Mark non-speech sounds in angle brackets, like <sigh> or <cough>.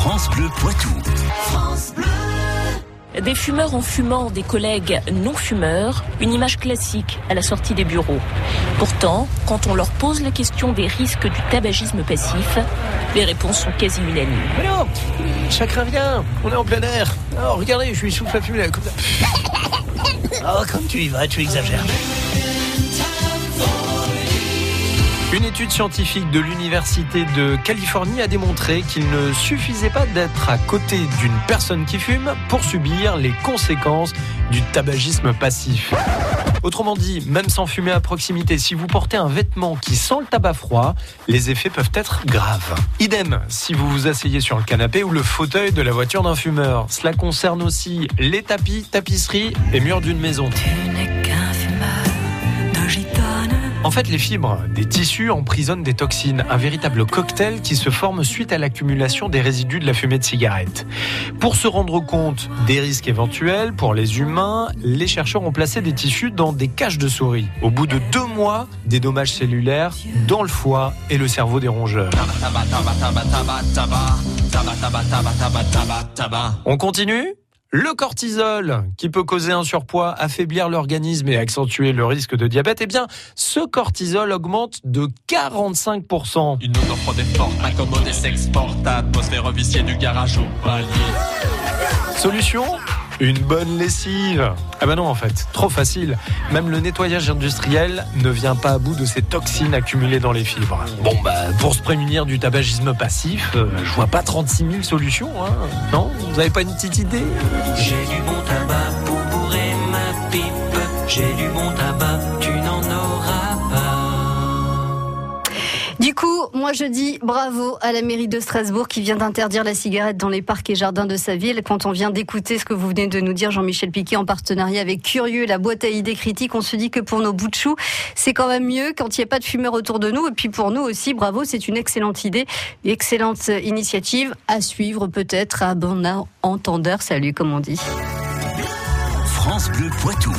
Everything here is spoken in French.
France Bleu Poitou. Des fumeurs en fumant, des collègues non fumeurs, une image classique à la sortie des bureaux. Pourtant, quand on leur pose la question des risques du tabagisme passif, les réponses sont quasi unanimes. Mais non, chacun vient, on est en plein air. Oh, regardez, je suis souffle à fumer comme ça. Oh, <laughs> comme tu y vas, tu exagères. Une étude scientifique de l'Université de Californie a démontré qu'il ne suffisait pas d'être à côté d'une personne qui fume pour subir les conséquences du tabagisme passif. Autrement dit, même sans fumer à proximité, si vous portez un vêtement qui sent le tabac froid, les effets peuvent être graves. Idem si vous vous asseyez sur le canapé ou le fauteuil de la voiture d'un fumeur. Cela concerne aussi les tapis, tapisseries et murs d'une maison. En fait, les fibres des tissus emprisonnent des toxines, un véritable cocktail qui se forme suite à l'accumulation des résidus de la fumée de cigarette. Pour se rendre compte des risques éventuels pour les humains, les chercheurs ont placé des tissus dans des cages de souris. Au bout de deux mois, des dommages cellulaires dans le foie et le cerveau des rongeurs. On continue le cortisol, qui peut causer un surpoids, affaiblir l'organisme et accentuer le risque de diabète, eh bien, ce cortisol augmente de 45%. Une offre d'effort, incommode et s'exporte, atmosphère viciée du garage au palier. Solution? Une bonne lessive. Ah bah non en fait, trop facile. Même le nettoyage industriel ne vient pas à bout de ces toxines accumulées dans les fibres. Bon bah pour se prémunir du tabagisme passif, euh, je vois pas 36 000 solutions. Hein. Non? Vous avez pas une petite idée? J'ai du bon tabac pour bourrer ma pipe. J'ai du bon tabac, Du coup, moi je dis bravo à la mairie de Strasbourg qui vient d'interdire la cigarette dans les parcs et jardins de sa ville. Quand on vient d'écouter ce que vous venez de nous dire, Jean-Michel Piquet, en partenariat avec Curieux, la boîte à idées critiques, on se dit que pour nos bouts de chou, c'est quand même mieux quand il n'y a pas de fumeurs autour de nous. Et puis pour nous aussi, bravo, c'est une excellente idée, excellente initiative à suivre peut-être à bon entendeur. Salut, comme on dit. France Bleu Poitou.